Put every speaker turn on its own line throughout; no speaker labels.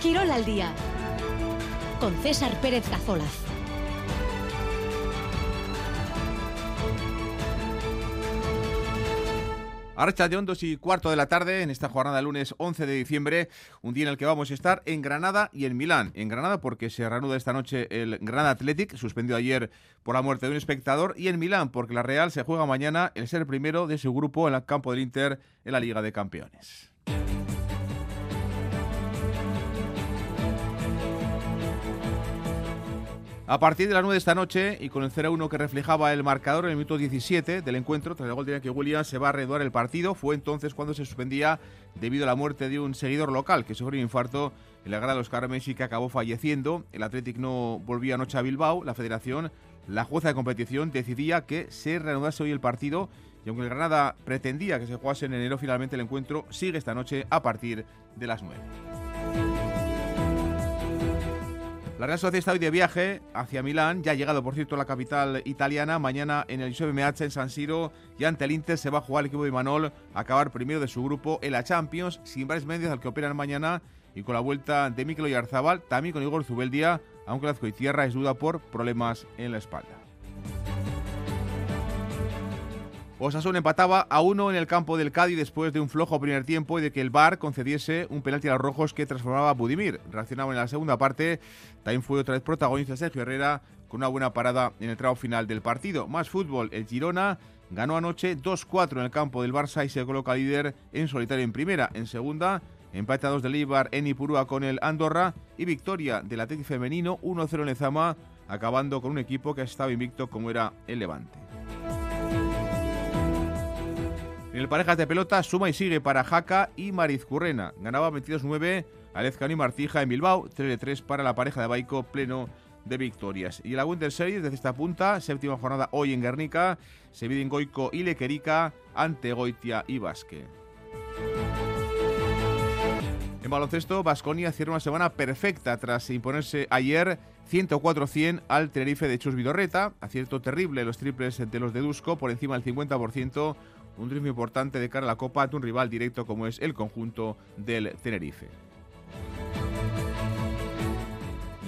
Quirol al día con César Pérez Cazolaz.
Archa de Hondos y cuarto de la tarde en esta jornada lunes 11 de diciembre, un día en el que vamos a estar en Granada y en Milán. En Granada porque se reanuda esta noche el Granada Athletic, suspendido ayer por la muerte de un espectador, y en Milán porque la Real se juega mañana el ser primero de su grupo en el campo del Inter en la Liga de Campeones. A partir de las 9 de esta noche y con el 0-1 que reflejaba el marcador en el minuto 17 del encuentro, tras el gol de que Williams se va a reanudar el partido. Fue entonces cuando se suspendía debido a la muerte de un seguidor local que sufrió un infarto en la grada de los Carmes y que acabó falleciendo. El Athletic no volvía anoche a Bilbao. La federación, la jueza de competición, decidía que se reanudase hoy el partido. Y aunque el Granada pretendía que se jugase en enero, finalmente el encuentro sigue esta noche a partir de las 9. La Real Sociedad está hoy de viaje hacia Milán, ya ha llegado por cierto a la capital italiana. Mañana en el Meazza en San Siro y ante el Inter se va a jugar el equipo de Manol a acabar primero de su grupo en la Champions, sin varios medios al que operan mañana y con la vuelta de Mikel Oyarzabal, también con Igor Zubeldia, aunque la Tierra es duda por problemas en la espalda. Osasuna empataba a uno en el campo del Cádiz después de un flojo primer tiempo y de que el VAR concediese un penalti a los rojos que transformaba a Budimir. Reaccionaba en la segunda parte. También fue otra vez protagonista Sergio Herrera con una buena parada en el tramo final del partido. Más fútbol, el Girona ganó anoche 2-4 en el campo del Barça y se coloca líder en solitario en primera. En segunda, empate a dos del Ibar en Ipurúa con el Andorra y victoria del Atlético femenino 1-0 en Lezama, acabando con un equipo que ha estado invicto como era el Levante. En el parejas de pelota suma y sigue para Jaca y Marizcurrena. Ganaba 22-9 Alezcano y Martija en Bilbao, 3-3 para la pareja de Baico, pleno de victorias. Y en la Winter Series desde esta punta, séptima jornada hoy en Guernica, se mide en Goico y Lequerica ante Goitia y Basque. En baloncesto, Basconia cierra una semana perfecta tras imponerse ayer 104-100 al Tenerife de Chus Vidorreta. Acierto terrible los triples de los de Dusko por encima del 50%, un triunfo importante de cara a la Copa de un rival directo como es el conjunto del Tenerife.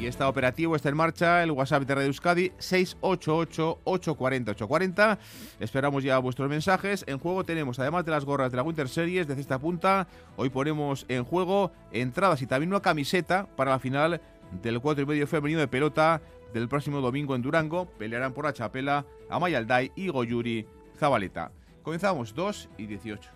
Y está operativo, está en marcha el WhatsApp de Radio Euskadi 688-840-840. Esperamos ya vuestros mensajes. En juego tenemos, además de las gorras de la Winter Series de esta punta, hoy ponemos en juego entradas y también una camiseta para la final del 4 y medio femenino de pelota del próximo domingo en Durango. Pelearán por la chapela Amayalday y Goyuri Zabaleta. Comenzamos 2 y 18.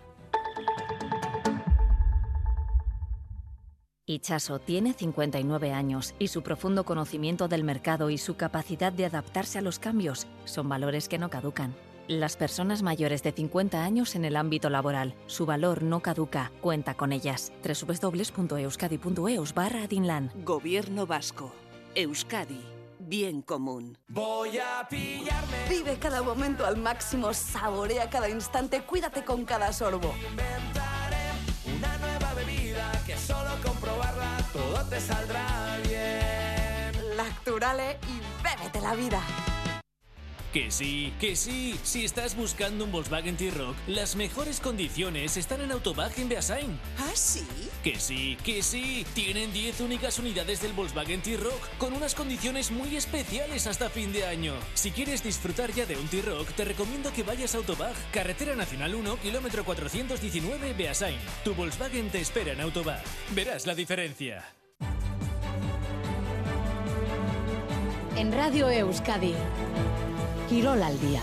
Ichaso tiene 59 años y su profundo conocimiento del mercado y su capacidad de adaptarse a los cambios son valores que no caducan. Las personas mayores de 50 años en el ámbito laboral, su valor no caduca, cuenta con ellas. www.euskadi.eus barra Adinlan.
Gobierno Vasco. Euskadi. Bien común.
Voy a pillarme.
Vive cada momento al máximo, saborea cada instante, cuídate con cada sorbo.
Inventaré una nueva bebida que solo comprobarla todo te saldrá bien.
Lacturale y bébete la vida.
Que sí, que sí. Si estás buscando un Volkswagen T-Rock, las mejores condiciones están en Autobag en Beasain.
¿Ah, sí?
Que sí, que sí. Tienen 10 únicas unidades del Volkswagen T-Rock con unas condiciones muy especiales hasta fin de año. Si quieres disfrutar ya de un T-Rock, te recomiendo que vayas a Autobag, Carretera Nacional 1, kilómetro 419, Beasain. Tu Volkswagen te espera en Autobag. Verás la diferencia.
En Radio Euskadi, Quirol al día.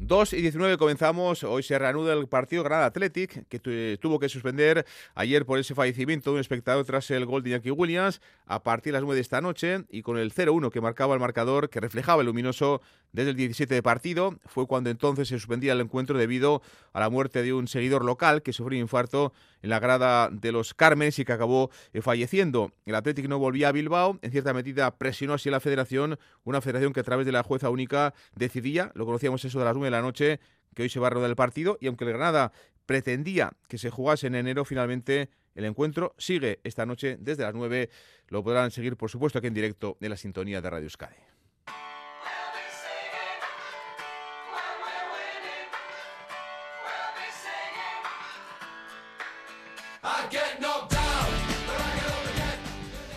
2 y 19 comenzamos. Hoy se reanuda el partido Granada Athletic, que tu- tuvo que suspender ayer por ese fallecimiento de un espectador tras el gol de Iñaki Williams. A partir de las 9 de esta noche y con el 0-1 que marcaba el marcador, que reflejaba el luminoso desde el 17 de partido, fue cuando entonces se suspendía el encuentro debido a la muerte de un seguidor local que sufrió un infarto en la grada de los Carmenes y que acabó eh, falleciendo. El Athletic no volvía a Bilbao, en cierta medida presionó así a la federación, una federación que a través de la jueza única decidía, lo conocíamos eso de las 9 de la noche, que hoy se va a rodar el partido y aunque el Granada pretendía que se jugase en enero, finalmente el encuentro sigue esta noche desde las 9. Lo podrán seguir, por supuesto, aquí en directo en la sintonía de Radio Euskadi.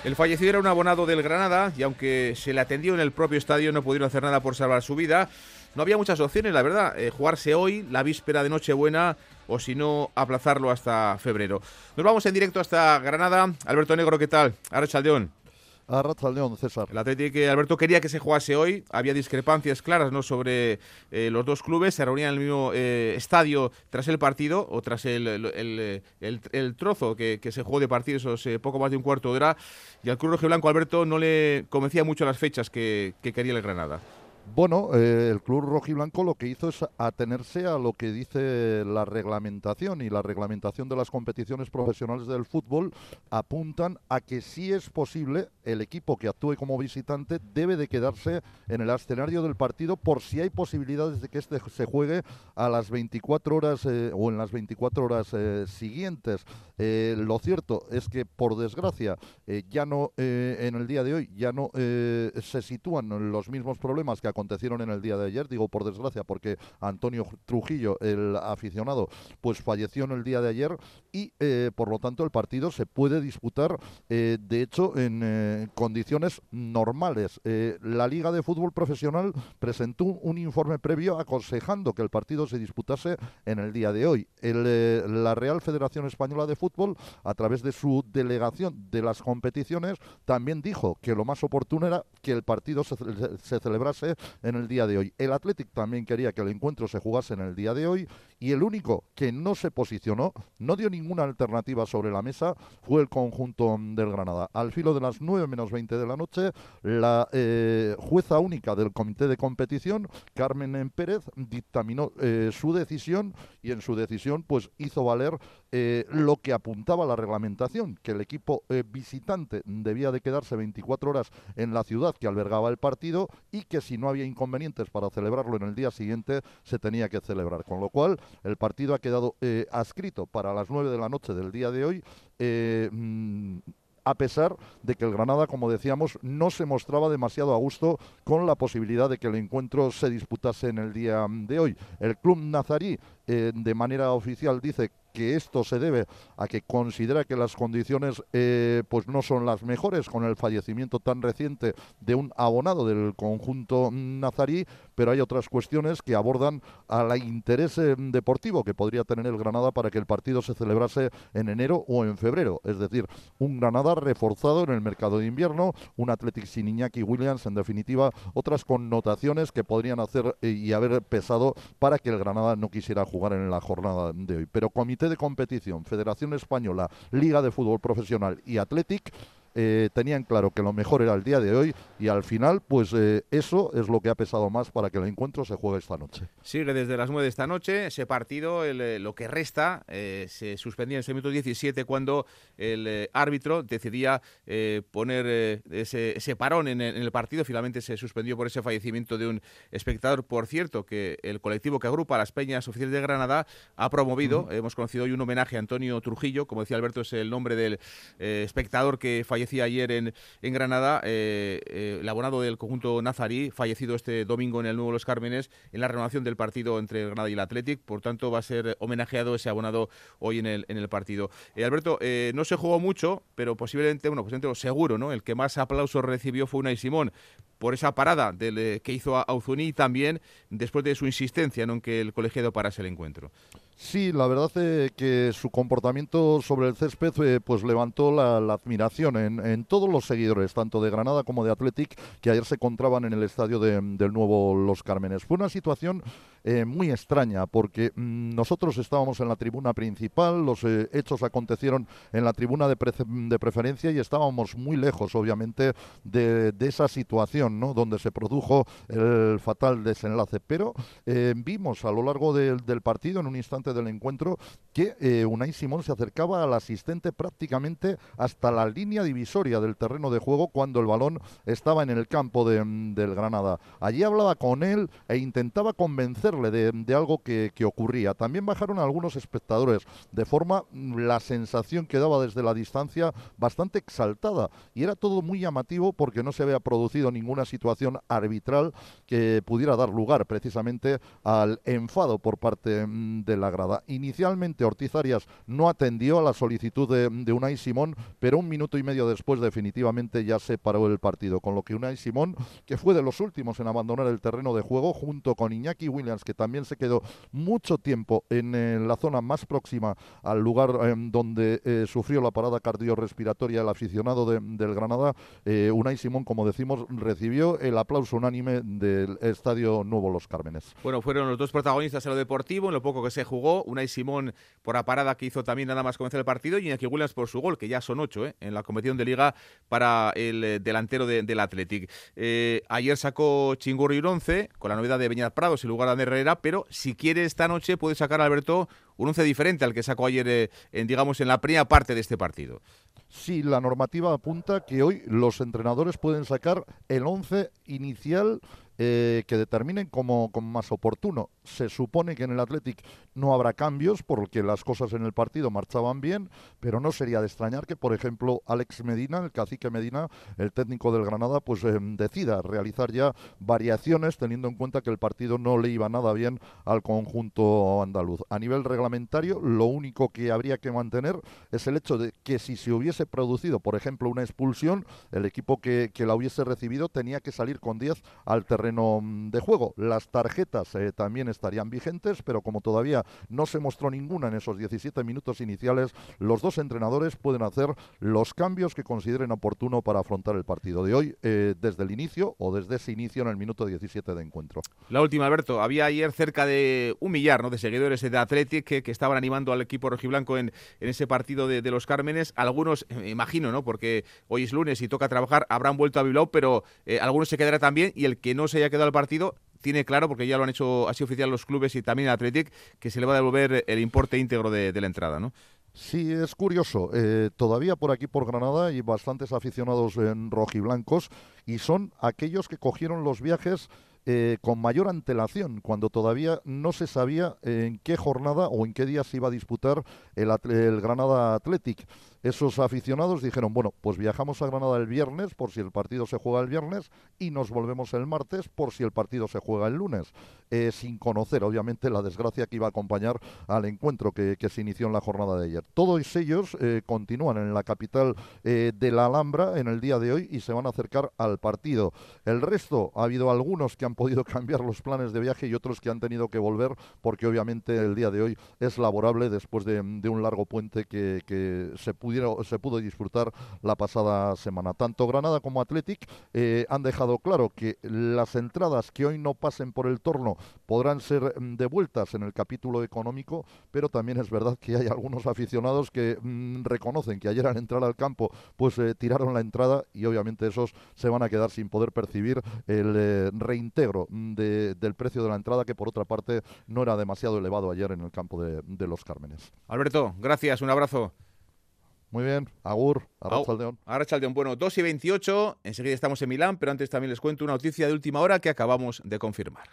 El fallecido era un abonado del Granada y aunque se le atendió en el propio estadio no pudieron hacer nada por salvar su vida. No había muchas opciones, la verdad. Eh, jugarse hoy, la víspera de Nochebuena, o si no, aplazarlo hasta febrero. Nos vamos en directo hasta Granada. Alberto Negro, ¿qué tal? Ahora Chaldeón.
A León, César.
El Atlético Alberto quería que se jugase hoy. Había discrepancias claras ¿no? sobre eh, los dos clubes. Se reunían en el mismo eh, estadio tras el partido o tras el, el, trozo que, se jugó de partido, esos eh, poco más de un cuarto de hora. Y al Club Blanco Alberto no le convencía mucho las fechas que, que quería el Granada.
Bueno, eh, el club rojiblanco lo que hizo es atenerse a lo que dice la reglamentación y la reglamentación de las competiciones profesionales del fútbol apuntan a que si es posible el equipo que actúe como visitante debe de quedarse en el escenario del partido por si hay posibilidades de que este se juegue a las 24 horas eh, o en las 24 horas eh, siguientes. lo cierto es que por desgracia ya no en el día de hoy ya no se sitúan los mismos problemas que acontecieron en el día de ayer, digo por desgracia porque Antonio Trujillo, el aficionado, pues falleció en el día de ayer y eh, por lo tanto el partido se puede disputar eh, de hecho en eh, condiciones normales. la Liga de Fútbol Profesional presentó un informe previo aconsejando que el partido se disputase en el día de hoy. la Real Federación Española de Fútbol, a través de su delegación de las competiciones, también dijo que lo más oportuno era que el partido se, se celebrase en el día de hoy. El Athletic también quería que el encuentro se jugase en el día de hoy y el único que no se posicionó, no dio ninguna alternativa sobre la mesa, fue el conjunto del Granada. Al filo de las 9 menos 20 de la noche, la eh, jueza única del comité de competición, Carmen Pérez, dictaminó eh, su decisión y en su decisión pues hizo valer eh, lo que apuntaba la reglamentación, que el equipo visitante debía de quedarse 24 horas en la ciudad que albergaba el partido y que si no había inconvenientes para celebrarlo en el día siguiente, se tenía que celebrar. Con lo cual, el partido ha quedado eh, adscrito para las 9 de la noche del día de hoy. Eh, mm, a pesar de que el Granada, como decíamos, no se mostraba demasiado a gusto con la posibilidad de que el encuentro se disputase en el día de hoy. El club nazarí, eh, de manera oficial, dice que esto se debe a que considera que las condiciones eh, pues no son las mejores con el fallecimiento tan reciente de un abonado del conjunto nazarí, pero hay otras cuestiones que abordan al interés eh, deportivo que podría tener el Granada para que el partido se celebrase en enero o en febrero, es decir, un Granada reforzado en el mercado de invierno, un Athletic sin Iñaki Williams, en definitiva, otras connotaciones que podrían hacer eh, y haber pesado para que el Granada no quisiera jugar en la jornada de hoy. Pero comité de Competición, Federación Española, Liga de Fútbol Profesional y Athletic eh, tenían claro que lo mejor era el día de hoy y al final, pues eh, eso es lo que ha pesado más para que el encuentro se juegue esta noche.
Sigue desde las 9 de esta noche ese partido, eh, lo que resta, se suspendía en ese minuto 17 cuando el árbitro decidía poner ese, parón en, el partido. Finalmente se suspendió por ese fallecimiento de un espectador. Por cierto, que el colectivo que agrupa a las peñas oficiales de Granada ha promovido, hemos conocido hoy un homenaje a Antonio Trujillo, como decía Alberto, es el nombre del espectador que falleció fallecía ayer en, Granada, eh, eh, el abonado del conjunto nazarí, fallecido este domingo en el Nuevo Los Cármenes, en la renovación del partido entre Granada y el Athletic. Por tanto, va a ser homenajeado ese abonado hoy en el, en el partido. Eh, Alberto, no se jugó mucho, pero posiblemente, bueno, posiblemente seguro, ¿no? El que más aplausos recibió fue Unai Simón por esa parada del, que hizo a Auzuni y también después de su insistencia ¿no? en que el colegiado parase el encuentro.
Sí, la verdad es que su comportamiento sobre el césped eh, pues levantó la, admiración en, todos los seguidores, tanto de Granada como de Athletic, que ayer se encontraban en el estadio del nuevo Los Cármenes. Fue una situación eh, muy extraña porque mm, nosotros estábamos en la tribuna principal, los eh, hechos acontecieron en la tribuna de, preferencia y estábamos muy lejos, obviamente, de, esa situación donde se produjo el fatal desenlace. Pero vimos a lo largo del partido, en un instante del encuentro que eh, Unai Simón se acercaba al asistente prácticamente hasta la línea divisoria del terreno de juego cuando el balón estaba en el campo de, del Granada. Allí hablaba con él e intentaba convencerle de, algo que, ocurría. También bajaron algunos espectadores, de forma mm, la sensación que daba desde la distancia bastante exaltada. Y era todo muy llamativo porque no se había producido ninguna ninguna situación arbitral que pudiera dar lugar precisamente al enfado por parte mm, de la grada. Inicialmente Ortiz Arias no atendió a la solicitud de, de Unai Simón, pero un minuto y medio después definitivamente ya se paró el partido, con lo que Unai Simón, que fue de los últimos en abandonar el terreno de juego, junto con Iñaki Williams, que también se quedó mucho tiempo en, la zona más próxima al lugar em, donde eh, sufrió la parada cardiorrespiratoria el aficionado del Granada, eh, Unai Simón, como decimos, recibió el aplauso unánime del Estadio Nuevo Los Cármenes.
Bueno, fueron los dos protagonistas en lo deportivo, en lo poco que se jugó, Unai Simón por la parada que hizo también nada más comenzar el partido y Iñaki Williams por su gol, que ya son ocho ¿eh? en la competición de liga para el delantero del Athletic. ayer sacó Chingurri un 11 con la novedad de Beñat Prados en lugar de Herrera, pero si quiere esta noche puede sacar Alberto un once diferente al que sacó ayer, eh, en, digamos, en la primera parte de este partido.
Sí, la normativa apunta que hoy los entrenadores pueden sacar el once inicial eh, que determinen como, más oportuno. Se supone que en el Athletic no habrá cambios porque las cosas en el partido marchaban bien, pero no sería de extrañar que, por ejemplo, Alex Medina, el cacique Medina, el técnico del Granada, pues eh, decida realizar ya variaciones teniendo en cuenta que el partido no le iba nada bien al conjunto andaluz. A nivel reglamentario, lo único que habría que mantener es el hecho de que si se hubiese producido, por ejemplo, una expulsión, el equipo que la hubiese recibido tenía que salir con 10 al terreno Mm, de juego. Las tarjetas eh, también estarían vigentes, pero como todavía no se mostró ninguna en esos 17 minutos iniciales, los dos entrenadores pueden hacer los cambios que consideren oportuno para afrontar el partido de hoy eh, desde el inicio o desde ese inicio en el minuto 17 de encuentro.
La última, Alberto. Había ayer cerca de un millar ¿no? de seguidores de Athletic que, estaban animando al equipo rojiblanco en, en ese partido de, los Cármenes. Algunos, me imagino, ¿no? porque hoy es lunes y toca trabajar, habrán vuelto a Bilbao, pero eh, algunos se quedará también y el que no se haya quedado al partido tiene claro, porque ya lo han hecho así oficial los clubes y también el Athletic, que se le va a devolver el importe íntegro de, la entrada, ¿no?
Sí, es curioso. Eh, todavía por aquí, por Granada, hay bastantes aficionados en rojiblancos y son aquellos que cogieron los viajes eh, con mayor antelación, cuando todavía no se sabía en qué jornada o en qué día se iba a disputar el, el Granada Athletic esos aficionados dijeron, bueno, pues viajamos a Granada el viernes por si el partido se juega el viernes y nos volvemos el martes por si el partido se juega el lunes, eh, sin conocer obviamente la desgracia que iba a acompañar al encuentro que, se inició en la jornada de ayer. Todos ellos eh, continúan en la capital eh, de la Alhambra en el día de hoy y se van a acercar al partido. El resto, ha habido algunos que han podido cambiar los planes de viaje y otros que han tenido que volver porque obviamente el día de hoy es laborable después de, un largo puente que, que se pudo se pudo disfrutar la pasada semana. Tanto Granada como Athletic eh, han dejado claro que las entradas que hoy no pasen por el torno podrán ser mm, devueltas en el capítulo económico, pero también es verdad que hay algunos aficionados que mm, reconocen que ayer al entrar al campo pues eh, tiraron la entrada y obviamente esos se van a quedar sin poder percibir el eh, reintegro mm, del precio de la entrada que por otra parte no era demasiado elevado ayer en el campo de, de los Cármenes.
Alberto, gracias, un abrazo.
Muy bien, Agur, Arrachaldeón.
Arrachaldeón, bueno, 2 y 28, enseguida estamos en Milán, pero antes también les cuento una noticia de última hora que acabamos de confirmar.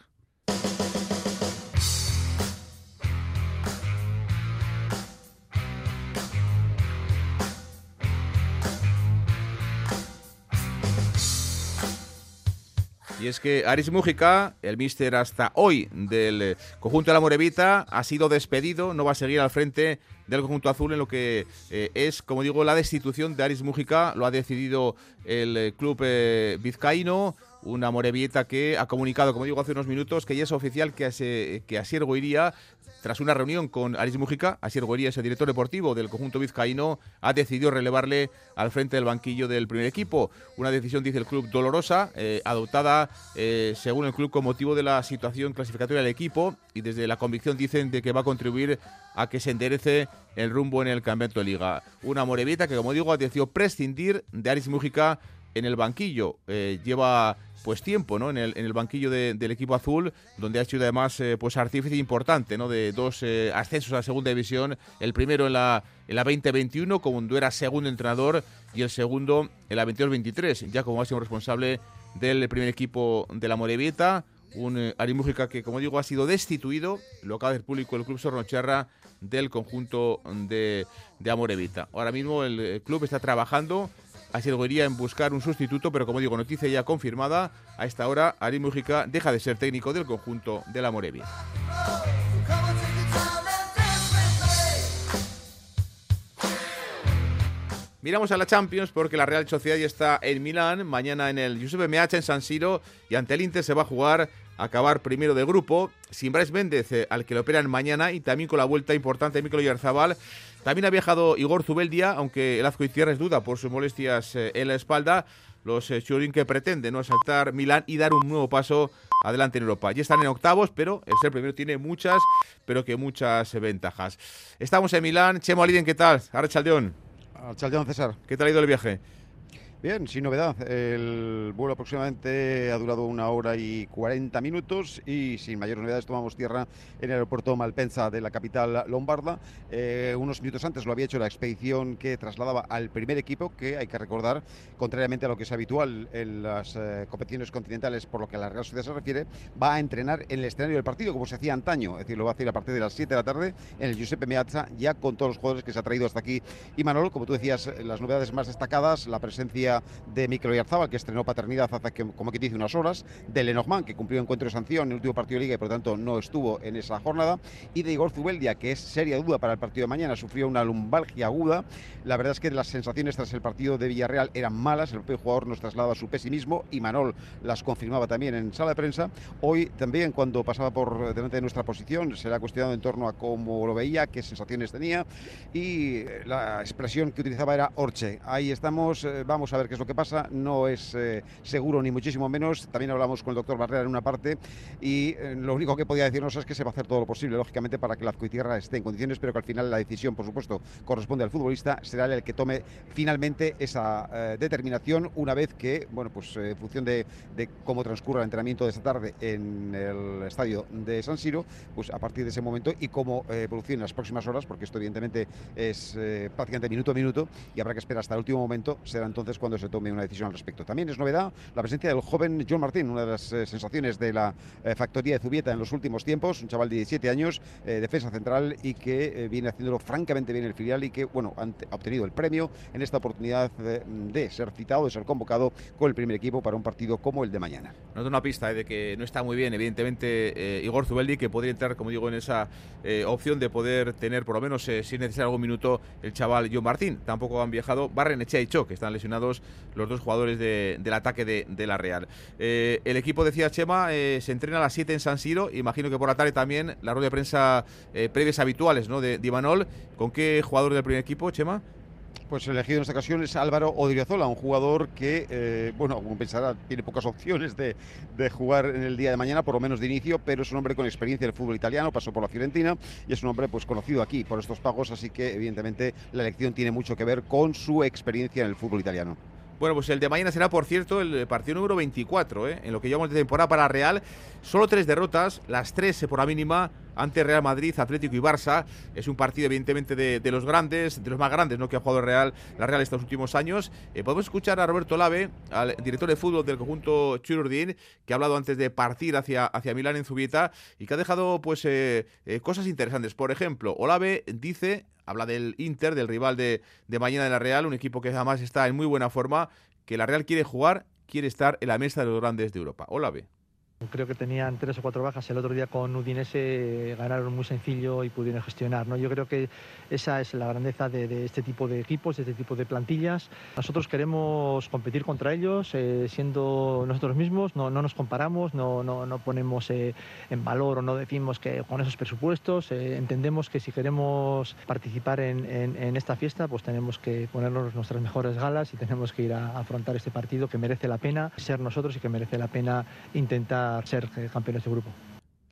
Y es que Aris Mújica, el míster hasta hoy del eh, conjunto de la Morevita, ha sido despedido, no va a seguir al frente del conjunto azul en lo que eh, es, como digo, la destitución de Aris Mújica. Lo ha decidido el eh, club vizcaíno una Morevieta que ha comunicado, como digo hace unos minutos, que ya es oficial que, que Asier Goiría, tras una reunión con Aris Mujica, Asier Goiría es el director deportivo del conjunto vizcaíno, ha decidido relevarle al frente del banquillo del primer equipo. Una decisión, dice el club, dolorosa, eh, adoptada eh, según el club con motivo de la situación clasificatoria del equipo y desde la convicción dicen de que va a contribuir a que se enderece el rumbo en el campeonato de liga. Una Morevieta que, como digo, ha decidido prescindir de Aris Mujica en el banquillo. Eh, lleva pues tiempo ¿no? en, el, en el banquillo del equipo azul, donde ha sido además eh, pues artífice importante ¿no? de dos eh, a segunda división. El primero en la, en la 2021, cuando era segundo entrenador, y el segundo en la 22-23, ya como máximo responsable del primer equipo de la Morevieta. Un eh, que, como digo, ha sido destituido, lo acaba de público el Club Sornocherra del conjunto de, de Amorevita. Ahora mismo el club está trabajando así iría en buscar un sustituto, pero como digo, noticia ya confirmada, a esta hora Ari Mujica deja de ser técnico del conjunto de la Morevian. Miramos a la Champions porque la Real Sociedad ya está en Milán, mañana en el Giuseppe Meazza en San Siro y ante el Inter se va a jugar a acabar primero de grupo, sin Bryce Méndez eh, al que lo operan mañana y también con la vuelta importante de Mikel Oyarzabal. También ha viajado Igor Zubeldia, aunque el Azcoitierra es duda por sus molestias eh, en la espalda. Los eh, Churin que pretenden no saltar Milán y dar un nuevo paso adelante en Europa. Ya están en octavos, pero el ser primero tiene muchas, pero que muchas ventajas. Estamos en Milán. Chemo Aliden, ¿qué tal? Arrachaldeón.
Chaldeón César.
¿Qué tal ha ido el viaje?
Bien, sin novedad. El vuelo aproximadamente ha durado una hora y 40 minutos y sin mayores novedades tomamos tierra en el aeropuerto Malpensa de la capital lombarda. Eh, unos minutos antes lo había hecho la expedición que trasladaba al primer equipo, que hay que recordar, contrariamente a lo que es habitual en las eh, competiciones continentales por lo que a la Real Sociedad se refiere, va a entrenar en el escenario del partido como se hacía antaño. Es decir, lo va a hacer a partir de las 7 de la tarde en el Giuseppe Meazza, ya con todos los jugadores que se ha traído hasta aquí. Y Manolo, como tú decías, las novedades más destacadas, la presencia de Mikel Oyarzabal, que estrenó paternidad hace, como que dice, unas horas, de Lenormand, que cumplió encuentro de sanción en el último partido de Liga y por lo tanto no estuvo en esa jornada, y de Igor Zubeldia, que es seria duda para el partido de mañana, sufrió una lumbalgia aguda. La verdad es que las sensaciones tras el partido de Villarreal eran malas, el propio jugador nos trasladaba su pesimismo y Manol las confirmaba también en sala de prensa. Hoy también, cuando pasaba por delante de nuestra posición, se le ha cuestionado en torno a cómo lo veía, qué sensaciones tenía y la expresión que utilizaba era Orche. Ahí estamos, eh, vamos a ver qué es lo que pasa, no es eh, seguro ni muchísimo menos. También hablamos con el doctor Barrera en una parte y eh, lo único que podía decirnos es que se va a hacer todo lo posible, lógicamente, para que la Azcoitierra esté en condiciones, pero que al final la decisión, por supuesto, corresponde al futbolista, será el que tome finalmente esa eh, determinación una vez que, bueno, pues en función de, de, cómo transcurra el entrenamiento de esta tarde en el estadio de San Siro, pues a partir de ese momento y cómo evolucione en las próximas horas, porque esto evidentemente es prácticamente minuto a minuto y habrá que esperar hasta el último momento, será entonces cuando se tome una decisión al respecto. También es novedad la presencia del joven John Martín, una de las eh, sensaciones de la eh, factoría de Zubieta en los últimos tiempos, un chaval de 17 años, eh, defensa central y que viene haciéndolo francamente bien el filial y que, bueno, ha obtenido el premio en esta oportunidad de, de, ser citado, de ser convocado con el primer equipo para un partido como el de mañana.
Nos da una pista de que no está muy bien, evidentemente, Igor Zubeldi, que podría entrar, como digo, en esa opción de poder tener, por lo menos, si es necesario algún minuto, el chaval John Martín. Tampoco han viajado Barrenechea y Cho, que están lesionados los dos jugadores de, del ataque de, de, la Real. Eh, el equipo, decía Chema, eh, se entrena a las 7 en San Siro. Imagino que por la tarde también la rueda de prensa eh, previas habituales ¿no? de, de Imanol. ¿Con qué jugador del primer equipo, Chema?
Pues elegido en esta ocasión es Álvaro Odriozola, un jugador que, eh, bueno, como pensará, tiene pocas opciones de, de, jugar en el día de mañana, por lo menos de inicio, pero es un hombre con experiencia en el fútbol italiano, pasó por la Fiorentina y es un hombre pues conocido aquí por estos pagos, así que evidentemente la elección tiene mucho que ver con su experiencia en el fútbol italiano.
Bueno, pues el de mañana será, por cierto, el partido número 24, ¿eh? en lo que llevamos de temporada para Real. Solo tres derrotas, las tres por la mínima ante Real Madrid, Atlético y Barça. Es un partido, evidentemente, de, los grandes, de los más grandes ¿no? que ha jugado Real, la Real estos últimos años. Eh, podemos escuchar a Roberto Lave, al director de fútbol del conjunto Chururdín, que ha hablado antes de partir hacia, hacia Milán en Zubieta y que ha dejado pues eh, eh, cosas interesantes. Por ejemplo, Olave dice habla del Inter, del rival de, de, mañana de la Real, un equipo que además está en muy buena forma, que la Real quiere jugar, quiere estar en la mesa de los grandes de Europa. Hola, B.
Creo que tenían tres o cuatro bajas. El otro día con Udinese ganaron muy sencillo y pudieron gestionar. ¿no? Yo creo que esa es la grandeza de, de este tipo de equipos, de este tipo de plantillas. Nosotros queremos competir contra ellos eh, siendo nosotros mismos, no, no nos comparamos, no, no, no ponemos eh, en valor o no decimos que con esos presupuestos. Eh, entendemos que si queremos participar en, en, esta fiesta, pues tenemos que ponernos nuestras mejores galas y tenemos que ir a afrontar este partido que merece la pena ser nosotros y que merece la pena intentar ser campeones de grupo.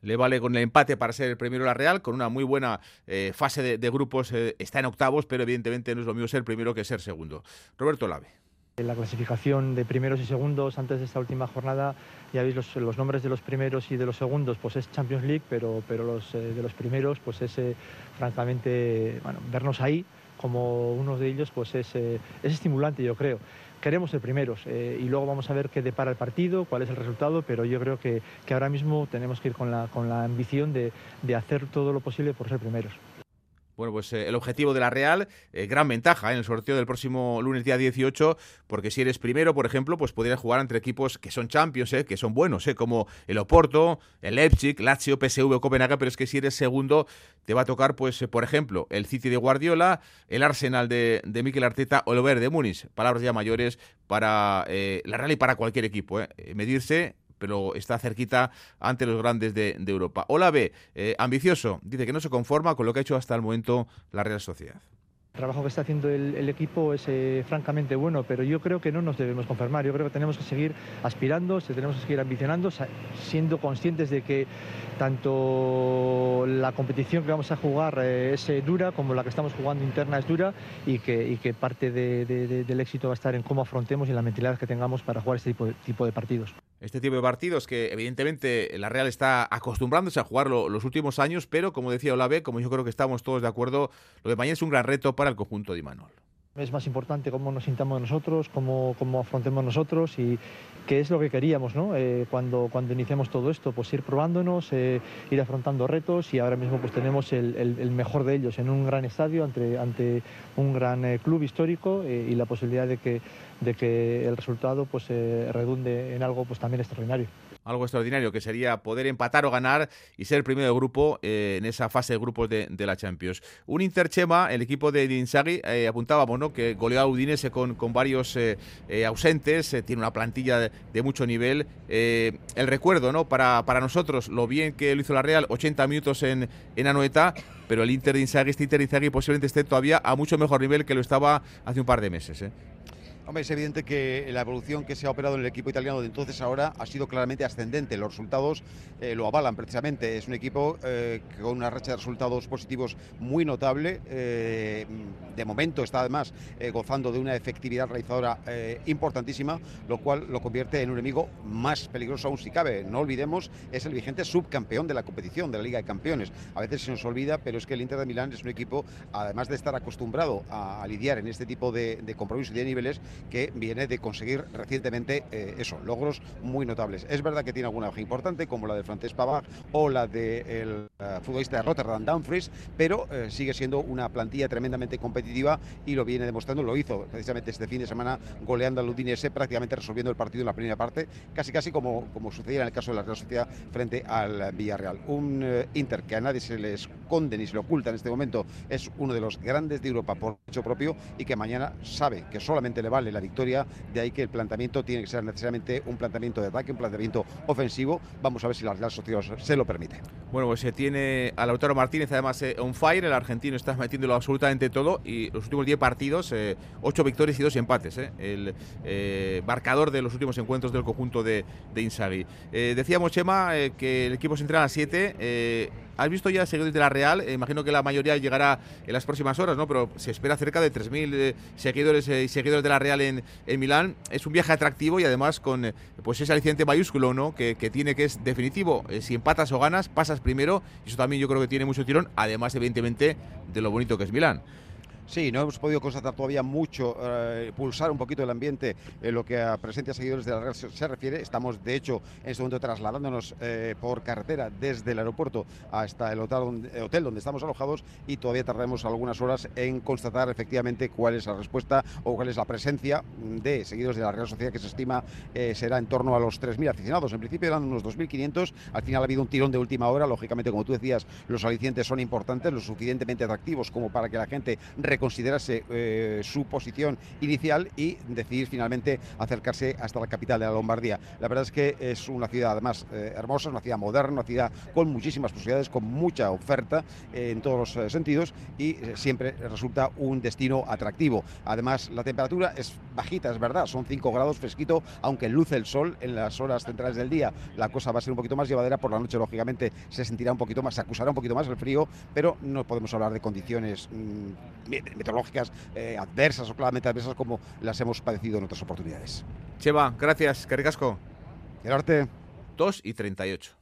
Le vale con el empate para ser el primero la Real, con una muy buena eh, fase de, de grupos. Eh, está en octavos, pero evidentemente no es lo mismo ser primero que ser segundo. Roberto Lave.
La clasificación de primeros y segundos antes de esta última jornada, ya veis los, los nombres de los primeros y de los segundos, pues es Champions League, pero, pero los eh, de los primeros, pues es eh, francamente, bueno, vernos ahí como uno de ellos, pues es, eh, es estimulante, yo creo queremos ser primeros eh, y luego vamos a ver qué depara el partido, cuál es el resultado, pero yo creo que, que ahora mismo tenemos que ir con la, con la ambición de, de hacer todo lo posible por ser primeros.
Bueno, pues eh, el objetivo de la Real, eh, gran ventaja en el sorteo del próximo lunes día 18, porque si eres primero, por ejemplo, pues podrías jugar entre equipos que son champions, eh, que son buenos, eh, como el Oporto, el Leipzig, Lazio, PSV Copenhague, pero es que si eres segundo, te va a tocar, pues, por ejemplo, el City de Guardiola, el Arsenal de, de Mikel Arteta o el Over de Múnich. Palabras ya mayores para la Real y para cualquier equipo. Medirse pero está cerquita ante los grandes de, Europa. Hola B, eh, ambicioso, dice que no se conforma con lo que ha hecho hasta el momento la Real Sociedad.
El trabajo que está haciendo el, equipo es eh, francamente bueno, pero yo creo que no nos debemos conformar. Yo creo que tenemos que seguir aspirando, tenemos que seguir ambicionando, siendo conscientes de que tanto la competición que vamos a jugar eh, es dura como la que estamos jugando interna es dura y que, que parte del éxito va a estar en cómo afrontemos y la mentalidad que tengamos para jugar este tipo de partidos
este tipo de partidos que evidentemente la Real está acostumbrándose a jugarlo los últimos años, pero como decía Olave, como yo creo que estamos todos de acuerdo, lo de mañana es un gran reto para el conjunto de Imanol.
Es más importante cómo nos sintamos nosotros, cómo, cómo afrontemos nosotros y qué es lo que queríamos ¿no? Eh, cuando, cuando iniciamos todo esto, pues ir probándonos, eh, ir afrontando retos y ahora mismo pues tenemos el, el, mejor de ellos en un gran estadio ante, ante un gran eh, club histórico y la posibilidad de que, de que el resultado pues redunde en algo pues también extraordinario
algo extraordinario, que sería poder empatar o ganar y ser el primero de grupo eh, en esa fase de grupos de, la Champions. Un Interchema, el equipo de Inzaghi, eh, apuntábamos ¿no? que goleó a Udinese con, con varios eh, ausentes, tiene una plantilla de, mucho nivel. el recuerdo ¿no? para, para nosotros, lo bien que lo hizo la Real, 80 minutos en, en Anoeta, pero el Inter de Inzaghi, este Inter de Inzaghi posiblemente esté todavía a mucho mejor nivel que lo estaba hace un par de meses.
Es evidente que la evolución que se ha operado en el equipo italiano de entonces ahora ha sido claramente ascendente. Los resultados eh, lo avalan precisamente. Es un equipo eh, con una racha de resultados positivos muy notable. Eh, de momento está además gozando de una efectividad realizadora importantísima, lo cual lo convierte en un enemigo más peligroso aún si cabe. No olvidemos, es el vigente subcampeón de la competición, de la Liga de Campeones. A veces se nos olvida, pero es que el Inter de Milán es un equipo, además de estar acostumbrado a, lidiar en este tipo de compromisos y de niveles, que viene de conseguir recientemente eh, eso, logros muy notables. Es verdad que tiene alguna baja importante, como la del francés Pavard o la del eh, futbolista de Rotterdam, Dumfries, pero eh, sigue siendo una plantilla tremendamente competitiva y lo viene demostrando. Lo hizo precisamente este fin de semana goleando al Udinese, prácticamente resolviendo el partido en la primera parte, casi casi como, como sucedía en el caso de la Real Sociedad frente al Villarreal. Un Inter que a nadie se le esconde ni se le oculta en este momento, es uno de los grandes de Europa por hecho propio y que mañana sabe que solamente le vale la victoria, de ahí que el planteamiento tiene que ser necesariamente un planteamiento de ataque, un planteamiento ofensivo. Vamos a ver si la Real Sociedad se lo permite.
Bueno, pues se tiene a Lautaro Martínez además eh, on fire, el argentino está metiéndolo absolutamente todo y los últimos 10 partidos, 8 eh, victorias y 2 empates, eh, el marcador de los últimos encuentros del conjunto de, de Inzaghi. decíamos, Chema, que el equipo se entrena a 7 ¿Has visto ya seguidores de la Real? Eh, imagino que la mayoría llegará en las próximas horas, ¿no? Pero se espera cerca de 3.000 eh, seguidores eh, y seguidores de la Real en, en, Milán. Es un viaje atractivo y además con pues ese aliciente mayúsculo, ¿no? Que, que tiene que es definitivo. si empatas o ganas, pasas primero. Y eso también yo creo que tiene mucho tirón, además, evidentemente, de lo bonito que es Milán.
Sí, no hemos podido constatar todavía mucho, eh, pulsar un poquito el ambiente en lo que a presencia seguidores de la Real se refiere. Estamos, de hecho, en este momento trasladándonos eh, por carretera desde el aeropuerto hasta el hotel donde, hotel donde, estamos alojados y todavía tardaremos algunas horas en constatar efectivamente cuál es la respuesta o cuál es la presencia de seguidores de la Real Sociedad que se estima eh, será en torno a los 3.000 aficionados. En principio eran unos 2.500, al final ha habido un tirón de última hora. Lógicamente, como tú decías, los alicientes son importantes, lo suficientemente atractivos como para que la gente considerarse eh, su posición inicial y decidir finalmente acercarse hasta la capital de la Lombardía. La verdad es que es una ciudad además eh, hermosa, una ciudad moderna, una ciudad con muchísimas posibilidades, con mucha oferta eh, en todos los sentidos y siempre resulta un destino atractivo. Además, la temperatura es bajita, es verdad, son 5 grados fresquito, aunque luce el sol en las horas centrales del día. La cosa va a ser un poquito más llevadera, por la noche lógicamente se sentirá un poquito más, se acusará un poquito más el frío, pero no podemos hablar de condiciones mm, meteorológicas eh, adversas o claramente adversas como las hemos padecido en otras oportunidades.
Cheva, gracias, Caricasco.
Gerarte.
2 y 38.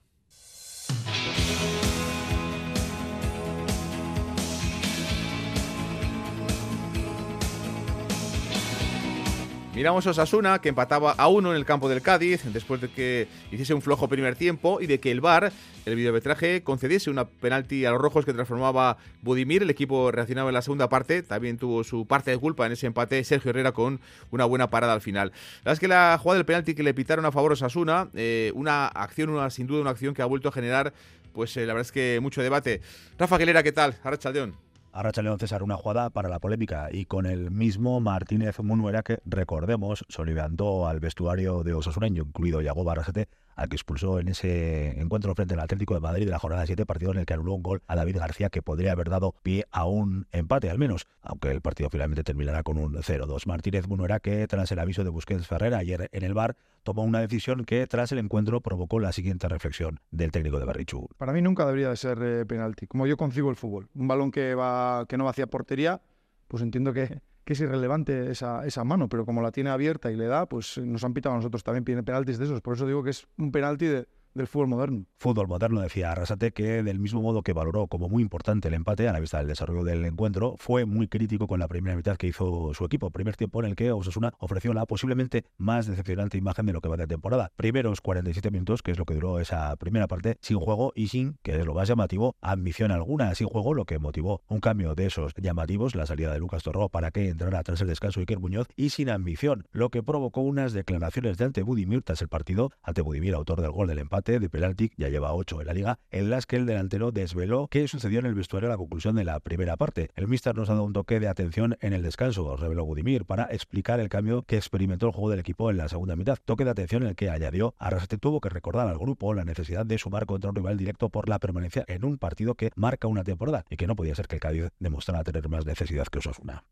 Miramos a Osasuna, que empataba a uno en el campo del Cádiz, después de que hiciese un flojo primer tiempo y de que el VAR, el videometraje, concediese una penalti a los rojos que transformaba Budimir. El equipo reaccionaba en la segunda parte, también tuvo su parte de culpa en ese empate Sergio Herrera con una buena parada al final. La verdad es que la jugada del penalti que le pitaron a favor a Osasuna, eh, una acción, una, sin duda una acción que ha vuelto a generar, pues eh, la verdad es que mucho debate. Rafa Aguilera, ¿qué tal? Arrachaldeón.
Arracha León César, una jugada para la polémica y con el mismo Martínez Munuera que, recordemos, soliviantó al vestuario de Osasureño, incluido Yago Barrasete, al que expulsó en ese encuentro frente al Atlético de Madrid de la jornada 7, partido en el que anuló un gol a David García que podría haber dado pie a un empate al menos, aunque el partido finalmente terminará con un 0-2. Martínez Munuera que tras el aviso de Busquets Ferrer ayer en el bar tomó una decisión que tras el encuentro provocó la siguiente reflexión del técnico de Barrichu.
Para mí nunca debería de ser eh, penalti, como yo concibo el fútbol. Un balón que va que no va hacia portería, pues entiendo que que es irrelevante esa, esa mano, pero como la tiene abierta y le da, pues nos han pitado a nosotros también penaltis de esos. Por eso digo que es un penalti de, del fútbol moderno.
Fútbol moderno, decía Arrasate, que del mismo modo que valoró como muy importante el empate a la vista del desarrollo del encuentro, fue muy crítico con la primera mitad que hizo su equipo. Primer tiempo en el que Osasuna ofreció la posiblemente más decepcionante imagen de lo que va de temporada. Primeros 47 minutos, que es lo que duró esa primera parte, sin juego y sin, que es lo más llamativo, ambición alguna. Sin juego, lo que motivó un cambio de esos llamativos, la salida de Lucas Torró para que entrara tras el descanso Iker Muñoz, y sin ambición, lo que provocó unas declaraciones de ante Budimir tras el partido, ante Budimir, autor del gol del empate, de penalti, ya lleva 8 en la liga, en las que el delantero desveló qué sucedió en el vestuario a la conclusión de la primera parte. El míster nos ha dado un toque de atención en el descanso, reveló Budimir, para explicar el cambio que experimentó el juego del equipo en la segunda mitad. Toque de atención en el que añadió, Arrasate tuvo que recordar al grupo la necesidad de sumar contra un rival directo por la permanencia en un partido que marca una temporada y que no podía ser que el Cádiz demostrara tener más necesidad que Osasuna.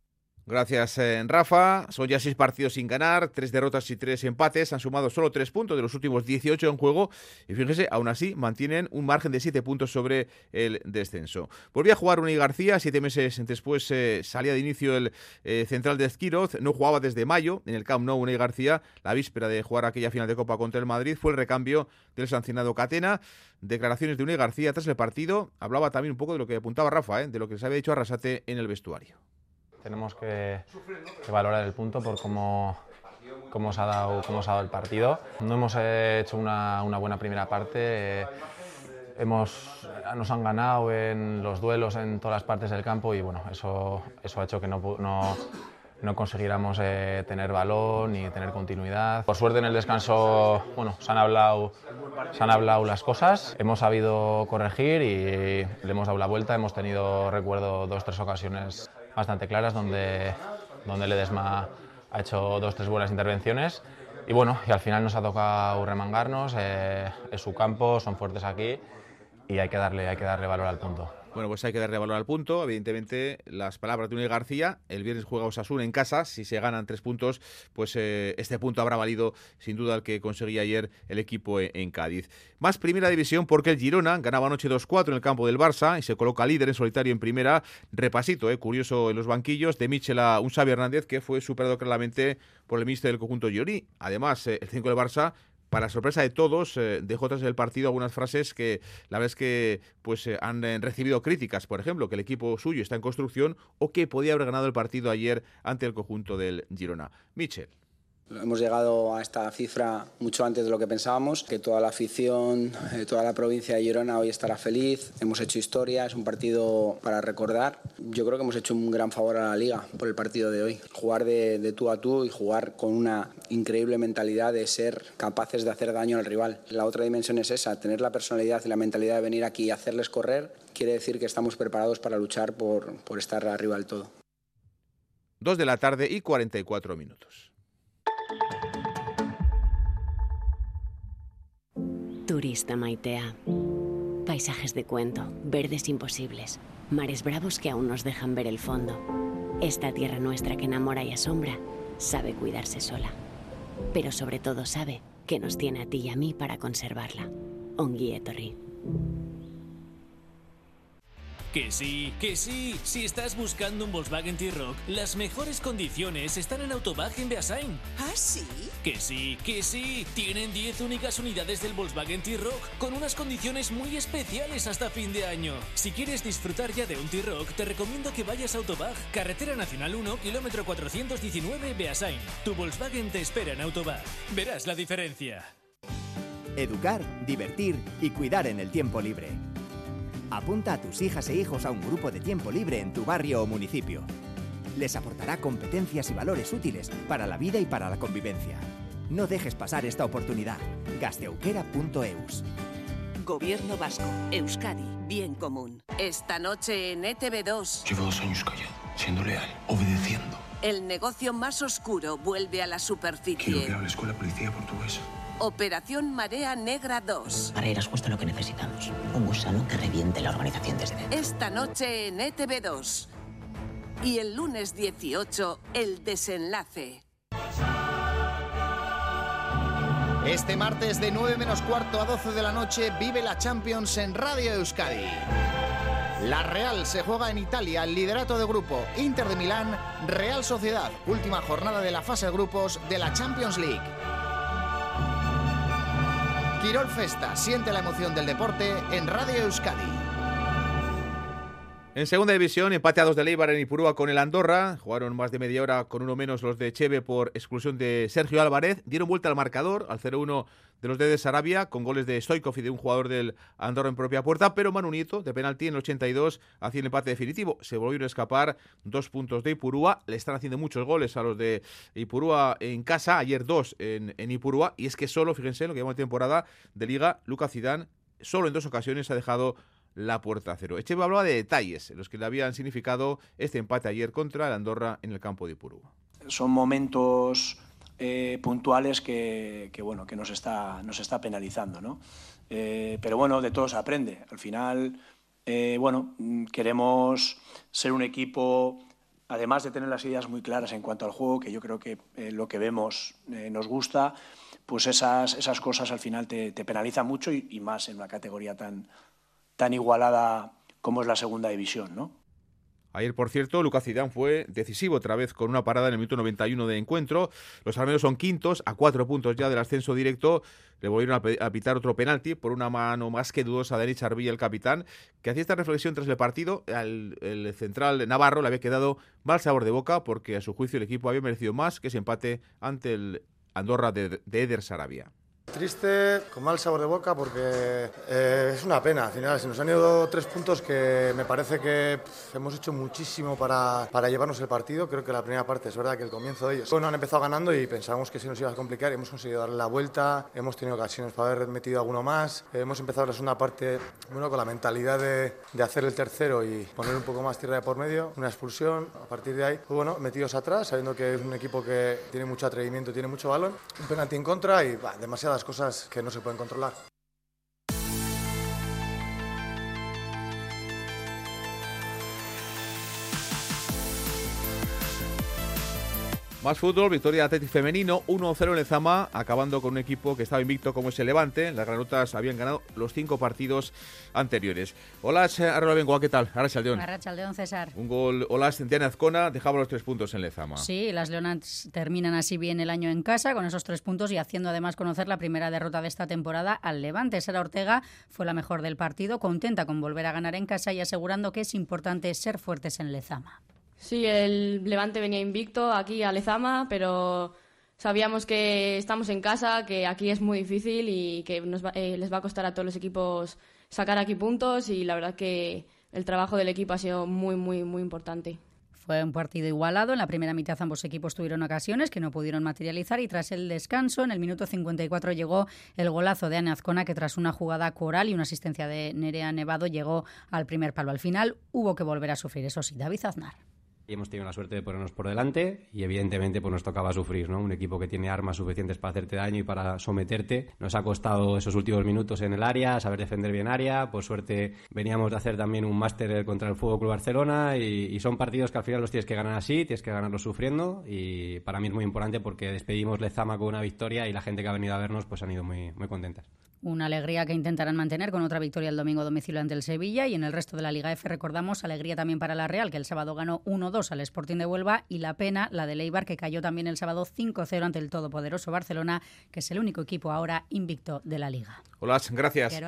Gracias, eh, Rafa. Son ya seis partidos sin ganar, tres derrotas y tres empates. Han sumado solo tres puntos de los últimos 18 en juego. Y fíjese, aún así mantienen un margen de siete puntos sobre el descenso. Volvió a jugar Unai García. Siete meses después eh, salía de inicio el eh, central de Esquiroz. No jugaba desde mayo en el Camp Nou Unai García. La víspera de jugar aquella final de Copa contra el Madrid fue el recambio del sancionado Catena. Declaraciones de Unai García tras el partido. Hablaba también un poco de lo que apuntaba Rafa, de lo que les había dicho Arrasate en el vestuario.
Tenemos que, valorar el punto por cómo, cómo, se ha dado, cómo se ha dado el partido. No hemos hecho una, una buena primera parte. hemos, nos han ganado en los duelos en todas las partes del campo y bueno, eso, eso ha hecho que no, no, no consiguiéramos eh, tener balón ni tener continuidad. Por suerte en el descanso bueno, se, han hablado, se han hablado las cosas, hemos sabido corregir y le hemos dado la vuelta. Hemos tenido, recuerdo, dos tres ocasiones bastante claras donde, donde Ledesma ha hecho dos tres buenas intervenciones y bueno, y al final nos ha tocado remangarnos, eh, es su campo, son fuertes aquí y hay que darle, hay que darle valor al punto.
Bueno, pues hay que darle valor al punto. Evidentemente, las palabras de Unai García. El viernes juega Osasuna en casa. Si se ganan tres puntos, pues eh, este punto habrá valido sin duda el que conseguía ayer el equipo e, en, Cádiz. Más primera división porque el Girona ganaba anoche 2-4 en el campo del Barça y se coloca líder en solitario en primera. Repasito, eh, curioso en los banquillos de Michel a un Xavi Hernández que fue superado claramente por el ministro del conjunto Giori. Además, eh, el 5 del Barça para sorpresa de todos, eh, dejó tras el partido algunas frases que la verdad es que pues, eh, han eh, recibido críticas, por ejemplo, que el equipo suyo está en construcción o que podía haber ganado el partido ayer ante el conjunto del Girona. Michel.
Hemos llegado a esta cifra mucho antes de lo que pensábamos, que toda la afición, eh, toda la provincia de Girona hoy estará feliz. Hemos hecho historia, es un partido para recordar. Yo creo que hemos hecho un gran favor a la liga por el partido de hoy. Jugar de, tú a tú y jugar con una increíble mentalidad de ser capaces de hacer daño al rival. La otra dimensión es esa, tener la personalidad y la mentalidad de venir aquí y hacerles correr, quiere decir que estamos preparados para luchar por, por estar arriba del todo.
Dos de la tarde y 44 minutos.
Turista maitea. Paisajes de cuento, verdes imposibles, mares bravos que aún nos dejan ver el fondo. Esta tierra nuestra que enamora y asombra sabe cuidarse sola. Pero sobre todo sabe que nos tiene a ti y a mí para conservarla. Onguietorri.
Que sí, que sí. Si estás buscando un Volkswagen T-Rock, las mejores condiciones están en Autobag en Beasain.
¿Ah, sí?
Que sí, que sí. Tienen 10 únicas unidades del Volkswagen T-Rock con unas condiciones muy especiales hasta fin de año. Si quieres disfrutar ya de un T-Rock, te recomiendo que vayas a Autobag, Carretera Nacional 1, kilómetro 419, Beasain. Tu Volkswagen te espera en Autobag. Verás la diferencia.
Educar, divertir y cuidar en el tiempo libre. Apunta a tus hijas e hijos a un grupo de tiempo libre en tu barrio o municipio. Les aportará competencias y valores útiles para la vida y para la convivencia. No dejes pasar esta oportunidad. Gasteuquera.eus.
Gobierno Vasco, Euskadi, bien común. Esta noche en ETV2.
Llevo dos años callado, siendo leal, obedeciendo.
El negocio más oscuro vuelve a la superficie.
Quiero que hable con la policía portuguesa.
Operación Marea Negra 2.
Para ir es justo lo que necesitamos. Un gusano que reviente la organización desde dentro.
Esta noche en ETV2. Y el lunes 18, el desenlace.
Este martes de 9 menos cuarto a 12 de la noche vive la Champions en Radio Euskadi. La Real se juega en Italia el liderato de grupo Inter de Milán, Real Sociedad, última jornada de la fase de grupos de la Champions League. Quirol Festa siente la emoción del deporte en Radio Euskadi.
En segunda división, empate a dos de Leibar en Ipurúa con el Andorra. Jugaron más de media hora con uno menos los de Cheve por exclusión de Sergio Álvarez. Dieron vuelta al marcador al 0-1 de los de Sarabia con goles de Stoikov y de un jugador del Andorra en propia puerta. Pero Manu Nieto, de penalti en el 82, hacía el empate definitivo. Se volvieron a escapar dos puntos de Ipurúa. Le están haciendo muchos goles a los de Ipurúa en casa. Ayer dos en, en Ipurúa. Y es que solo, fíjense, lo que llevamos temporada de Liga, Lucas Zidane solo en dos ocasiones ha dejado la puerta a cero. Echeve hablaba de detalles los que le habían significado este empate ayer contra el Andorra en el campo de Ipurúa.
Son momentos eh, puntuales que, bueno, que nos, está, nos está penalizando. ¿no? Eh, pero bueno, de todo se aprende. Al final, eh, bueno, queremos ser un equipo, además de tener las ideas muy claras en cuanto al juego, que yo creo que lo que vemos nos gusta, pues esas, esas cosas al final te, penalizan mucho y más en una categoría tan, tan igualada como es la segunda división, ¿no?
Ayer, por cierto, Lucas Zidane fue decisivo otra vez con una parada en el minuto 91 de encuentro. Los armeros son quintos, a cuatro puntos ya del ascenso directo. Le volvieron a, pitar otro penalti por una mano más que dudosa de Denis Arbilla, el capitán, que hacía esta reflexión tras el partido. Al, el central Navarro le había quedado mal sabor de boca porque a su juicio el equipo había merecido más que ese empate ante el Andorra de, de Eder Sarabia.
Triste, con mal sabor de boca, porque eh, es una pena. Al final, se nos han ido tres puntos que me parece que pff, hemos hecho muchísimo para, para, llevarnos el partido. Creo que la primera parte es verdad que el comienzo de ellos. Bueno, han empezado ganando y pensábamos que se nos iba a complicar. Hemos conseguido darle la vuelta, hemos tenido ocasiones para haber metido alguno más. hemos empezado la segunda parte bueno, con la mentalidad de, de, hacer el tercero y poner un poco más tierra de por medio. Una expulsión. A partir de ahí, pues bueno, metidos atrás, sabiendo que es un equipo que tiene mucho atrevimiento, tiene mucho balón. Un penalti en contra y bah, demasiadas cosas que no se pueden controlar.
Más fútbol, victoria Atlético femenino, 1-0 en Lezama, acabando con un equipo que estaba invicto como es el Levante. Las granotas habían ganado los cinco partidos anteriores. Hola, Arrola Bengoa, ¿qué tal? Arracha Aldeón.
Arracha Aldeón, César.
Un gol, hola, Diana Azcona, dejaba los tres puntos en Lezama.
Sí, las Leonas terminan así bien el año en casa, con esos tres puntos y haciendo además conocer la primera derrota de esta temporada al Levante. Sara Ortega fue la mejor del partido, contenta con volver a ganar en casa y asegurando que es importante ser fuertes en Lezama.
Sí, el Levante venía invicto aquí a Lezama, pero sabíamos que estamos en casa, que aquí es muy difícil y que nos va, eh, les va a costar a todos los equipos sacar aquí puntos y la verdad que el trabajo del equipo ha sido muy, muy, muy importante.
Fue un partido igualado. En la primera mitad ambos equipos tuvieron ocasiones que no pudieron materializar y tras el descanso, en el minuto 54 llegó el golazo de Ana Azcona que tras una jugada coral y una asistencia de Nerea Nevado llegó al primer palo. Al final hubo que volver a sufrir, eso sí, David Aznar.
Y hemos tenido la suerte de ponernos por delante y evidentemente pues nos tocaba sufrir, ¿no? Un equipo que tiene armas suficientes para hacerte daño y para someterte. Nos ha costado esos últimos minutos en el área, saber defender bien área. Por suerte veníamos de hacer también un máster contra el Fútbol Club Barcelona y, son partidos que al final los tienes que ganar así, tienes que ganarlos sufriendo y para mí es muy importante porque despedimos Lezama con una victoria y la gente que ha venido a vernos pues han ido muy contentas.
Una alegría que intentarán mantener con otra victoria el domingo domicilio ante el Sevilla y en el resto de la Liga F recordamos alegría también para la Real que el sábado ganó 1-2 al Sporting de Huelva y la pena la de Leibar que cayó también el sábado 5-0 ante el todopoderoso Barcelona que es el único equipo ahora invicto de la Liga.
Hola, gracias.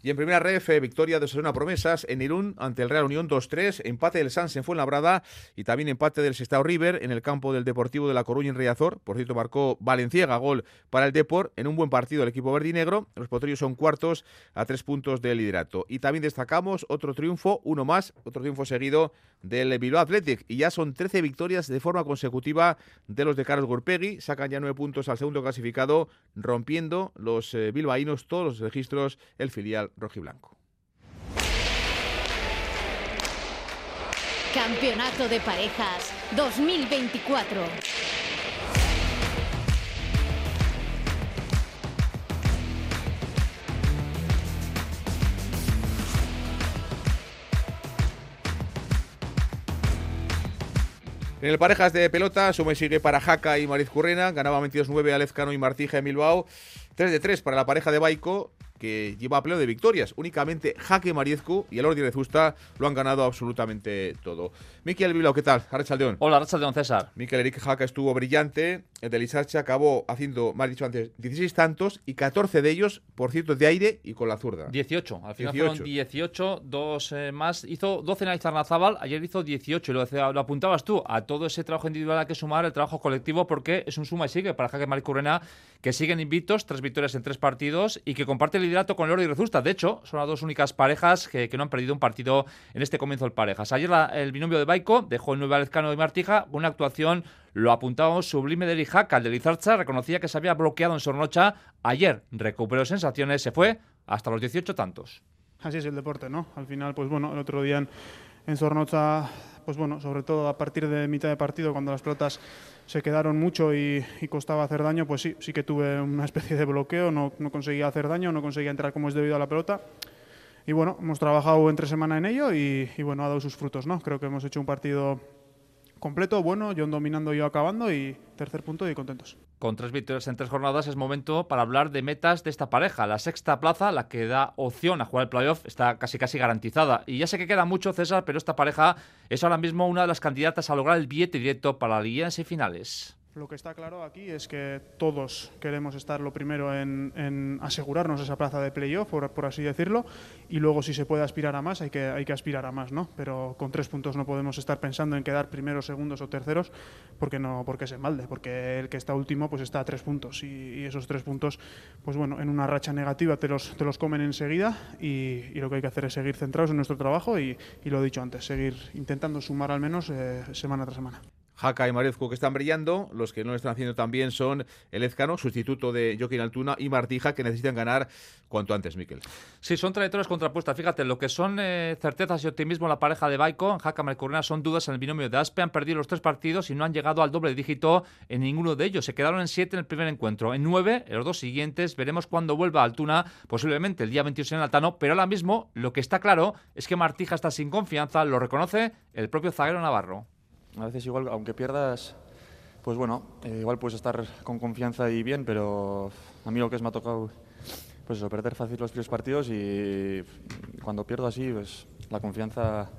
Y en primera ref, victoria de Osasuna Promesas en Irún ante el Real Unión 2-3, empate del Sans en Fuenlabrada y también empate del Sestao River en el campo del Deportivo de La Coruña en Riazor. Por cierto, marcó Valenciaga gol para el Deport en un buen partido del equipo verde y negro. Los potrillos son cuartos a tres puntos del liderato. Y también destacamos otro triunfo, uno más, otro triunfo seguido del Bilbao Athletic. Y ya son 13 victorias de forma consecutiva de los de Carlos Gurpegui. Sacan ya nueve puntos al segundo clasificado, rompiendo los eh, bilbaínos todos los registros el filial rojiblanco.
Campeonato de Parejas 2024.
En el parejas de pelota, sume sigue para Jaca y Mariz Currena, ganaba 22-9 Alezcano y Martija en Bilbao, 3 de 3 para la pareja de Baico que lleva a pleno de victorias. Únicamente Jaque Mariezcu y el Ordi de Zusta lo han ganado absolutamente todo. Miquel Bilbao, ¿qué tal? Arrachaldeón.
Hola, Arrachaldeón, César.
Miquel Eric Jaca estuvo brillante. El de Lisarcha acabó haciendo, más dicho antes, 16 tantos y 14 de ellos, por cierto, de aire y con la zurda.
18. Al final fueron 18, dos eh, más. Hizo 12 en Aizarnazábal, ayer hizo 18. Y lo, lo, apuntabas tú, a todo ese trabajo individual hay que sumar el trabajo colectivo porque es un suma y sigue para Jaque Mariz Currena, que siguen invictos, tres victorias en tres partidos y que comparte el con el y Rezusta. De hecho, son las dos únicas parejas que, no han perdido un partido en este comienzo de parejas. Ayer el binomio de Baico dejó el nuevo Alezcano de Martija una actuación, lo apuntábamos, sublime de Lijaca. El de Lizarcha reconocía que se había bloqueado en Sornocha. Ayer recuperó sensaciones, se fue hasta los 18 tantos.
Así es el deporte, ¿no? Al final, pues bueno, el otro día en, en Sornocha, pues bueno, sobre todo a partir de mitad de partido, cuando las pelotas se quedaron mucho y, costaba hacer daño, pues sí, sí que tuve una especie de bloqueo, no, no conseguía hacer daño, no conseguía entrar como es debido a la pelota. Y bueno, hemos trabajado entre semana en ello y, y bueno, ha dado sus frutos, ¿no? Creo que hemos hecho un partido completo, bueno, John dominando y yo acabando y tercer punto y contentos.
Con tres victorias en tres jornadas es momento para hablar de metas de esta pareja. La sexta plaza, la que da opción a jugar el playoff, está casi casi garantizada. Y ya sé que queda mucho, César, pero esta pareja es ahora mismo una de las candidatas a lograr el billete directo para la Liga en finales.
Lo que está claro aquí es que todos queremos estar lo primero en, asegurarnos esa plaza de playoff, por, así decirlo, y luego si se puede aspirar a más, hay que, hay que aspirar a más, ¿no? Pero con tres puntos no podemos estar pensando en quedar primeros, segundos o terceros, porque no, porque se malde, porque el que está último pues está a tres puntos y, esos tres puntos, pues bueno, en una racha negativa te los, te los comen enseguida y, lo que hay que hacer es seguir centrados en nuestro trabajo y, lo he dicho antes, seguir intentando sumar al menos eh, semana tras semana.
Jaca y Marezco que están brillando. Los que no lo están haciendo también son el Ezcano, sustituto de Joaquín Altuna, y Martija, que necesitan ganar cuanto antes, Miquel.
Sí, son trayectorias contrapuestas. Fíjate, lo que son eh, certezas y optimismo en la pareja de Baico, Jaca Mercurena, son dudas en el binomio de Aspe. Han perdido los tres partidos y no han llegado al doble dígito en ninguno de ellos. Se quedaron en siete en el primer encuentro. En nueve, en los dos siguientes, veremos cuándo vuelva Altuna, posiblemente el día 21 en Altano. Pero ahora mismo, lo que está claro es que Martija está sin confianza, lo reconoce el propio zaguero Navarro.
A veces igual, aunque pierdas, pues bueno, eh, igual puedes estar con confianza y bien, pero a mí lo que es me ha tocado, pues eso, perder fácil los tres partidos y cuando pierdo así, pues la confianza,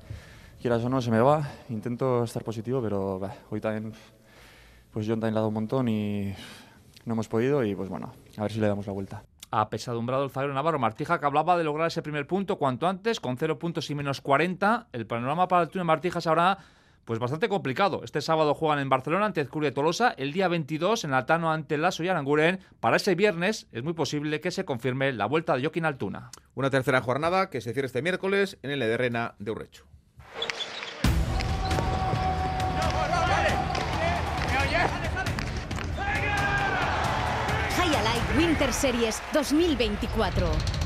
quieras o no, se me va. Intento estar positivo, pero hoy también, pues John también le ha dado un montón y no hemos podido y pues bueno, a ver si le damos la vuelta
apesadumbrado el zaguero Navarro Martija, que hablaba de lograr ese primer punto cuanto antes, con cero puntos y menos 40. El panorama para el túnel Martijas ahora pues bastante complicado. Este sábado juegan en Barcelona ante Ezcurdia Tolosa, el día 22 en Altano ante Lasso y Aranguren. Para ese viernes es muy posible que se confirme la vuelta de Joaquín Altuna.
Una tercera jornada que se cierra este miércoles en el Ederrena de Urrecho.
Winter Series 2024.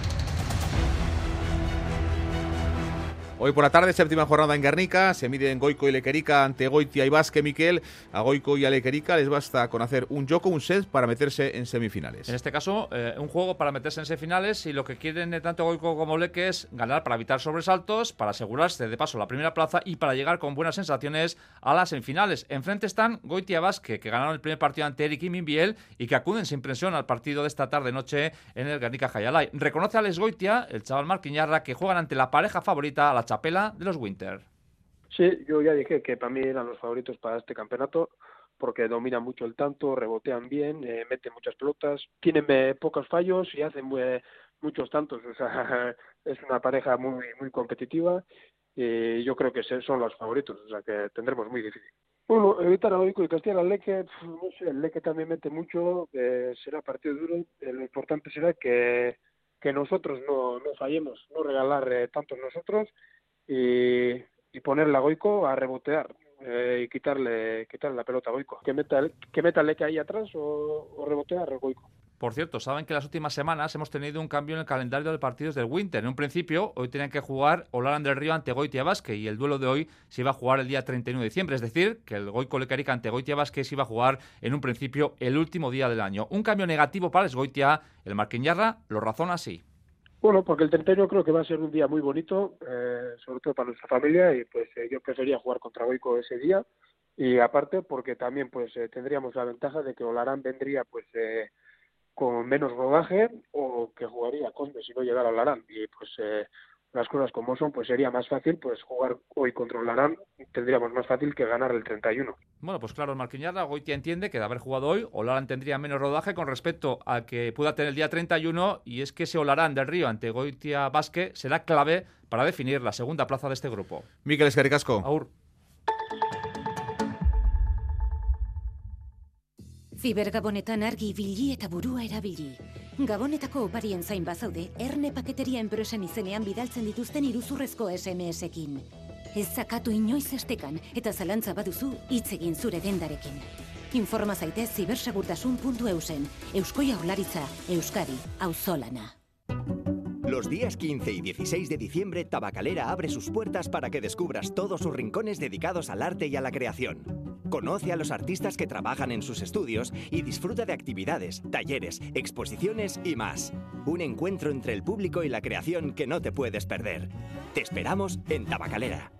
Hoy por la tarde, séptima jornada en Guernica, se miden Goico y Lequerica ante Goitia y Vasque Miquel. A Goico y a Lequerica les basta con hacer un Joko, un set para meterse en semifinales.
En este caso, eh, un juego para meterse en semifinales y lo que quieren tanto Goico como Leque es ganar para evitar sobresaltos, para asegurarse de paso la primera plaza y para llegar con buenas sensaciones a las semifinales. Enfrente están Goitia y Vasque, que ganaron el primer partido ante Eric y Minbiel y que acuden sin presión al partido de esta tarde-noche en el Guernica Jayalay. Reconoce a Les Goitia, el chaval Marquiñarra, que juegan ante la pareja favorita, la chapela de los Winter.
Sí, yo ya dije que para mí eran los favoritos para este campeonato porque dominan mucho el tanto, rebotean bien, eh, meten muchas pelotas, tienen eh, pocos fallos y hacen eh, muchos tantos. O sea, es una pareja muy muy competitiva y yo creo que son los favoritos, o sea que tendremos muy difícil. Bueno, evitar a Oico y castigar al Leque, no sé, el Leque también mete mucho, será partido duro, lo importante será que que nosotros no, no fallemos, no regalar eh, tantos nosotros y, y ponerle a Goico a rebotear eh, y quitarle quitarle la pelota a Goico. Que meta, que meta el ahí atrás o, o rebotear a Goico.
Por cierto, saben que las últimas semanas hemos tenido un cambio en el calendario de partidos del Winter. En un principio, hoy tenían que jugar Olaran del Río ante Goitia Basque y el duelo de hoy se iba a jugar el día 31 de diciembre. Es decir, que el Goico Lecarica ante Goitia Basque se iba a jugar en un principio el último día del año. Un cambio negativo para el Goitia. El Marquiñarra lo razona así.
Bueno, porque el 31 creo que va a ser un día muy bonito, eh, sobre todo para nuestra familia, y pues eh, yo prefería jugar contra Goico ese día. Y aparte, porque también pues eh, tendríamos la ventaja de que Olarán vendría pues eh, con menos rodaje o que jugaría Cosme si no llegara Olarán. Y pues eh, las cosas como son, pues sería más fácil pues jugar hoy contra Olarán, tendríamos más fácil que ganar el 31.
Bueno, pues claro, Marquiñarra, Goitia entiende que de haber jugado hoy, Olarán tendría menos rodaje con respecto a que pueda tener el día 31 y es que ese Olarán del Río ante Goitia Basque será clave para definir la segunda plaza de este grupo.
Miquel Escaricasco.
Aur.
Los días 15 y 16 de diciembre, Tabacalera abre sus puertas para que descubras todos sus rincones dedicados al arte y a la creación. Conoce a los artistas que trabajan en sus estudios y disfruta de actividades, talleres, exposiciones y más. Un encuentro entre el público y la creación que no te puedes perder. Te esperamos en Tabacalera.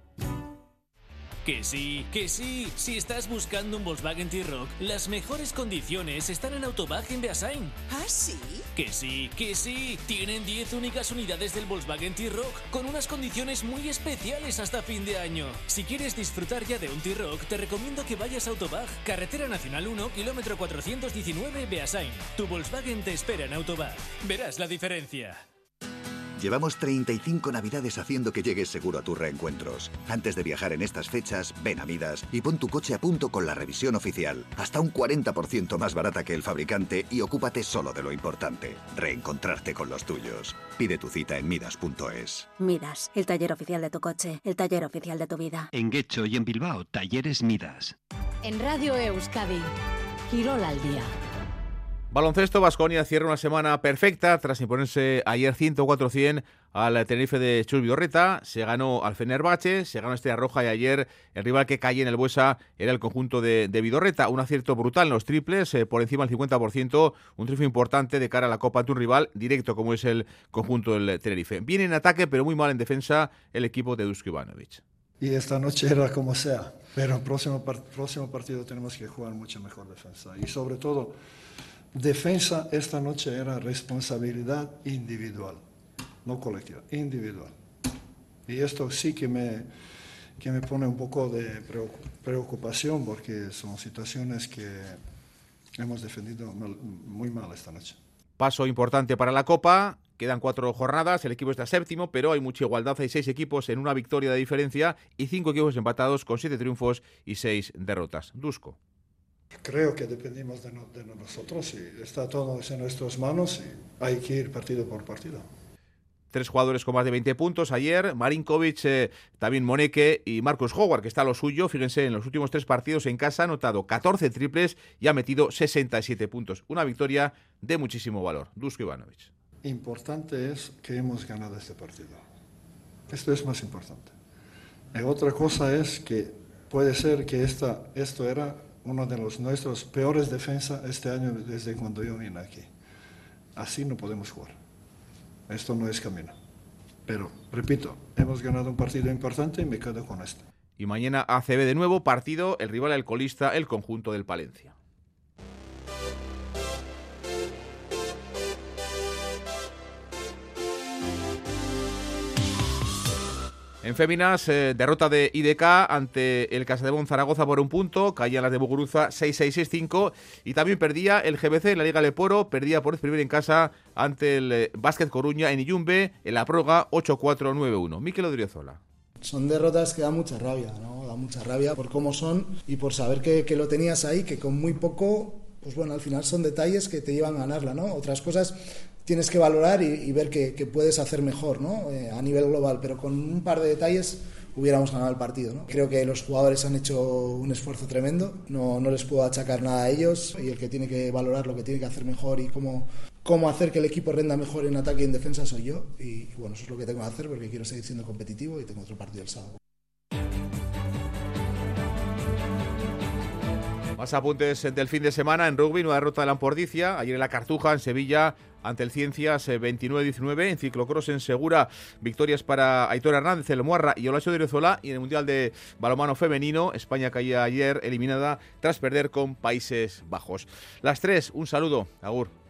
Que sí, que sí. Si estás buscando un Volkswagen T-Rock, las mejores condiciones están en Autobag en Beasain.
¿Ah, sí?
Que sí, que sí. Tienen 10 únicas unidades del Volkswagen T-Rock con unas condiciones muy especiales hasta fin de año. Si quieres disfrutar ya de un T-Rock, te recomiendo que vayas a Autobag, Carretera Nacional 1, kilómetro 419, Beasain. Tu Volkswagen te espera en Autobag. Verás la diferencia.
Llevamos 35 navidades haciendo que llegues seguro a tus reencuentros. Antes de viajar en estas fechas, ven a Midas y pon tu coche a punto con la revisión oficial. Hasta un 40% más barata que el fabricante y ocúpate solo de lo importante, reencontrarte con los tuyos. Pide tu cita en midas.es.
Midas, el taller oficial de tu coche, el taller oficial de tu vida.
En Guecho y en Bilbao, Talleres Midas.
En Radio Euskadi, Quirol al día.
Baloncesto, Vasconia cierra una semana perfecta tras imponerse ayer 104-100 al Tenerife de Chus. Se ganó al Fenerbahce, se ganó Estrella Roja y ayer el rival que caía en el Buesa era el conjunto de, de Vidorreta. Un acierto brutal en los triples, eh, por encima del 50%, un triunfo importante de cara a la Copa ante un rival directo como es el conjunto del Tenerife. Viene en ataque, pero muy mal en defensa el equipo de Dusko Ivanovic.
Y esta noche era como sea, pero el próximo, par próximo partido tenemos que jugar mucho mejor defensa. Y sobre todo defensa esta noche era responsabilidad individual, no colectiva, individual. Y esto sí que me, que me pone un poco de preocupación porque son situaciones que hemos defendido muy mal esta noche.
Paso importante para la Copa. Quedan cuatro jornadas, el equipo está séptimo, pero hay mucha igualdad. Hay seis equipos en una victoria de diferencia y cinco equipos empatados con siete triunfos y seis derrotas. Dusko.
Creo que dependemos de, no, de, nosotros y está todo en nuestras manos y hay que ir partido por partido.
Tres jugadores con más de 20 puntos ayer, Marinkovic, eh, también Moneke y Marcus Howard, que está a lo suyo. Fíjense, en los últimos tres partidos en casa ha anotado 14 triples y ha metido 67 puntos. Una victoria de muchísimo valor. Dusko Ivanovic.
Importante es que hemos ganado este partido. Esto es más importante. otra cosa es que puede ser que esta, esto era uno de los nuestros peores defensas este año desde cuando yo vine aquí. Así no podemos jugar. Esto no es camino. Pero, repito, hemos ganado un partido importante y me quedo con esto.
Y mañana ACB de nuevo, partido, el rival alcoholista, el conjunto del Palencia. En féminas, eh, derrota de IDK ante el Casademón Zaragoza por un punto, caían las de Buguruza 6-6-6-5 y también perdía el GBC en la Liga Leporo, perdía por primer en casa ante el eh, Básquet Coruña en Iyumbe en la prórroga 8-4-9-1. Miquel Odriozola.
Son derrotas que dan mucha rabia, ¿no? Da mucha rabia por cómo son y por saber que, que lo tenías ahí, que con muy poco pues bueno, al final son detalles que te llevan a ganarla, ¿no? Otras cosas tienes que valorar y, ver que, puedes hacer mejor, ¿no? Eh, a nivel global, pero con un par de detalles hubiéramos ganado el partido, ¿no? Creo que los jugadores han hecho un esfuerzo tremendo, no, no les puedo achacar nada a ellos y el que tiene que valorar lo que tiene que hacer mejor y cómo, cómo hacer que el equipo renda mejor en ataque y en defensa soy yo y bueno, eso es lo que tengo que hacer porque quiero seguir siendo competitivo y tengo otro partido el sábado.
Más apuntes del fin de semana en rugby, nueva derrota de la Ampordicia, ayer en la Cartuja, en Sevilla, ante el Ciencias 29-19, eh, en ciclocross en Segura, victorias para Aitor Hernández, el Muarra y Olacho de Irezola, y en el Mundial de Balomano Femenino, España caía ayer eliminada tras perder con Países Bajos. Las tres, un saludo, Agur.